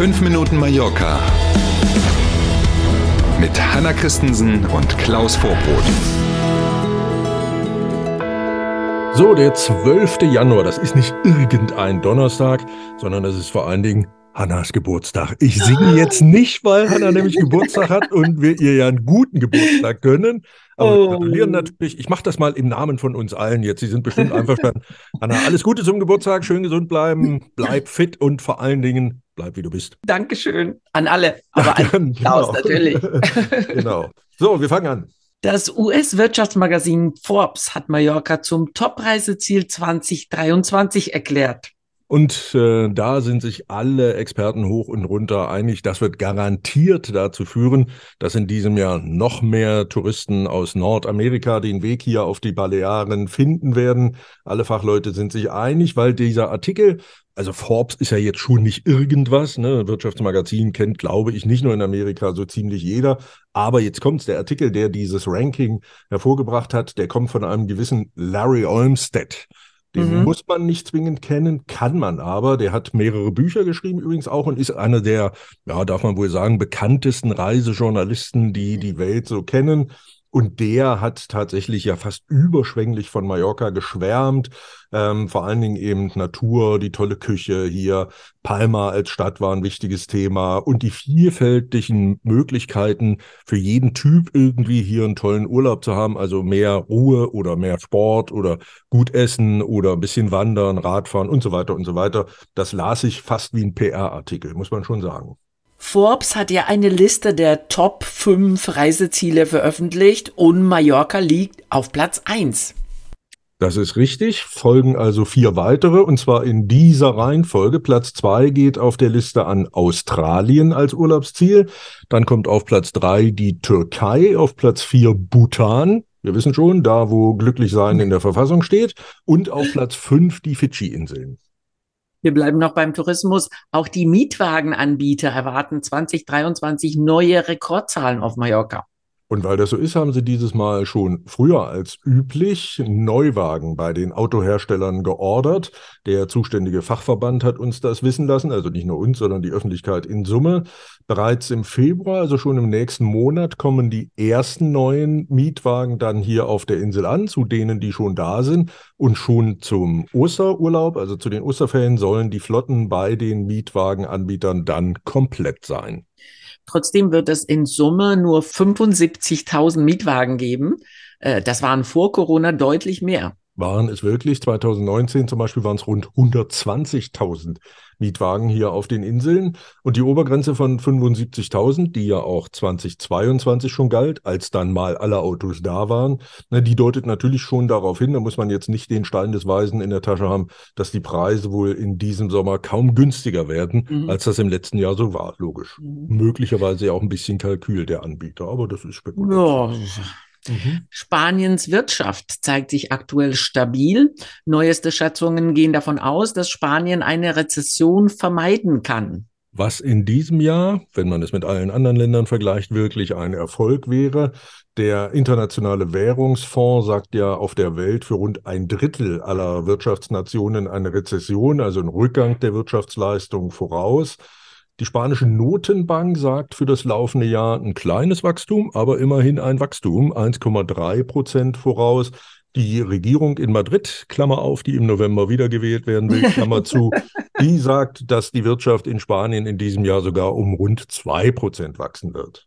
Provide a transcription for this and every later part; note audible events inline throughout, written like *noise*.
5 Minuten Mallorca mit Hanna Christensen und Klaus Vorbrot. So, der 12. Januar, das ist nicht irgendein Donnerstag, sondern das ist vor allen Dingen Hannas Geburtstag. Ich singe *laughs* jetzt nicht, weil Hanna nämlich Geburtstag hat und wir ihr ja einen guten Geburtstag gönnen. Aber wir gratulieren natürlich. Ich mache das mal im Namen von uns allen jetzt. Sie sind bestimmt einverstanden. Hanna, alles Gute zum Geburtstag. Schön gesund bleiben. Bleib fit und vor allen Dingen bleib wie du bist. Dankeschön an alle, aber *laughs* an Klaus genau. natürlich. *laughs* genau. So, wir fangen an. Das US-Wirtschaftsmagazin Forbes hat Mallorca zum Top-Reiseziel 2023 erklärt. Und äh, da sind sich alle Experten hoch und runter einig, das wird garantiert dazu führen, dass in diesem Jahr noch mehr Touristen aus Nordamerika den Weg hier auf die Balearen finden werden. Alle Fachleute sind sich einig, weil dieser Artikel, also Forbes ist ja jetzt schon nicht irgendwas, ne? Wirtschaftsmagazin kennt, glaube ich, nicht nur in Amerika so ziemlich jeder. Aber jetzt kommt's, der Artikel, der dieses Ranking hervorgebracht hat, der kommt von einem gewissen Larry Olmsted. Den Mhm. muss man nicht zwingend kennen, kann man aber. Der hat mehrere Bücher geschrieben übrigens auch und ist einer der, ja, darf man wohl sagen, bekanntesten Reisejournalisten, die die Welt so kennen. Und der hat tatsächlich ja fast überschwänglich von Mallorca geschwärmt. Ähm, vor allen Dingen eben Natur, die tolle Küche hier. Palma als Stadt war ein wichtiges Thema und die vielfältigen Möglichkeiten für jeden Typ irgendwie hier einen tollen Urlaub zu haben. Also mehr Ruhe oder mehr Sport oder gut essen oder ein bisschen wandern, Radfahren und so weiter und so weiter. Das las ich fast wie ein PR-Artikel, muss man schon sagen. Forbes hat ja eine Liste der Top 5 Reiseziele veröffentlicht und Mallorca liegt auf Platz 1. Das ist richtig. Folgen also vier weitere und zwar in dieser Reihenfolge. Platz zwei geht auf der Liste an Australien als Urlaubsziel. Dann kommt auf Platz drei die Türkei, auf Platz vier Bhutan. Wir wissen schon, da wo glücklich sein in der Verfassung steht. Und auf Platz fünf die Fidschi-Inseln. Wir bleiben noch beim Tourismus. Auch die Mietwagenanbieter erwarten 2023 neue Rekordzahlen auf Mallorca. Und weil das so ist, haben sie dieses Mal schon früher als üblich Neuwagen bei den Autoherstellern geordert. Der zuständige Fachverband hat uns das wissen lassen, also nicht nur uns, sondern die Öffentlichkeit in Summe. Bereits im Februar, also schon im nächsten Monat, kommen die ersten neuen Mietwagen dann hier auf der Insel an, zu denen, die schon da sind. Und schon zum Osterurlaub, also zu den Osterferien, sollen die Flotten bei den Mietwagenanbietern dann komplett sein. Trotzdem wird es in Summe nur 75.000 Mietwagen geben. Äh, Das waren vor Corona deutlich mehr. Waren es wirklich. 2019 zum Beispiel waren es rund 120.000 Mietwagen hier auf den Inseln. Und die Obergrenze von 75.000, die ja auch 2022 schon galt, als dann mal alle Autos da waren, ne, die deutet natürlich schon darauf hin, da muss man jetzt nicht den Stein des Weisen in der Tasche haben, dass die Preise wohl in diesem Sommer kaum günstiger werden, Mhm. als das im letzten Jahr so war, logisch. Mhm. Möglicherweise ja auch ein bisschen Kalkül der Anbieter, aber das ist Ja. Mhm. Spaniens Wirtschaft zeigt sich aktuell stabil. Neueste Schätzungen gehen davon aus, dass Spanien eine Rezession vermeiden kann. Was in diesem Jahr, wenn man es mit allen anderen Ländern vergleicht, wirklich ein Erfolg wäre. Der Internationale Währungsfonds sagt ja auf der Welt für rund ein Drittel aller Wirtschaftsnationen eine Rezession, also einen Rückgang der Wirtschaftsleistung voraus. Die spanische Notenbank sagt für das laufende Jahr ein kleines Wachstum, aber immerhin ein Wachstum, 1,3 Prozent voraus. Die Regierung in Madrid, Klammer auf, die im November wiedergewählt werden will, Klammer *laughs* zu, die sagt, dass die Wirtschaft in Spanien in diesem Jahr sogar um rund 2 Prozent wachsen wird.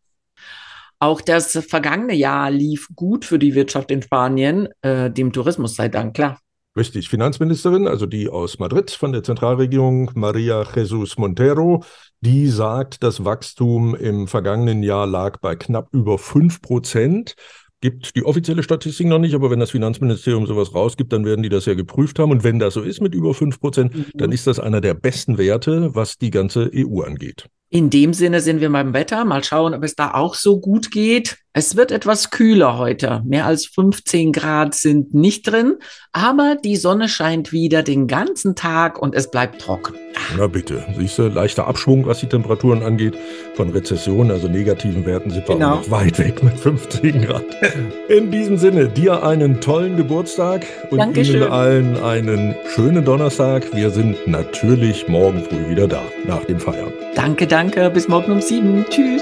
Auch das vergangene Jahr lief gut für die Wirtschaft in Spanien, äh, dem Tourismus sei Dank, klar. Richtig, Finanzministerin, also die aus Madrid von der Zentralregierung, Maria Jesus Montero, die sagt, das Wachstum im vergangenen Jahr lag bei knapp über 5 Prozent. Gibt die offizielle Statistik noch nicht, aber wenn das Finanzministerium sowas rausgibt, dann werden die das ja geprüft haben. Und wenn das so ist mit über 5 Prozent, Mhm. dann ist das einer der besten Werte, was die ganze EU angeht. In dem Sinne sind wir beim Wetter. Mal schauen, ob es da auch so gut geht. Es wird etwas kühler heute. Mehr als 15 Grad sind nicht drin, aber die Sonne scheint wieder den ganzen Tag und es bleibt trocken. Na bitte. Siehst du, leichter Abschwung, was die Temperaturen angeht. Von Rezession, also negativen Werten, sind wir Genau. auch noch weit weg mit 15 Grad. In diesem Sinne, dir einen tollen Geburtstag und Dankeschön. Ihnen allen einen schönen Donnerstag. Wir sind natürlich morgen früh wieder da, nach dem Feiern. Danke, danke. Bis morgen um sieben. Tschüss.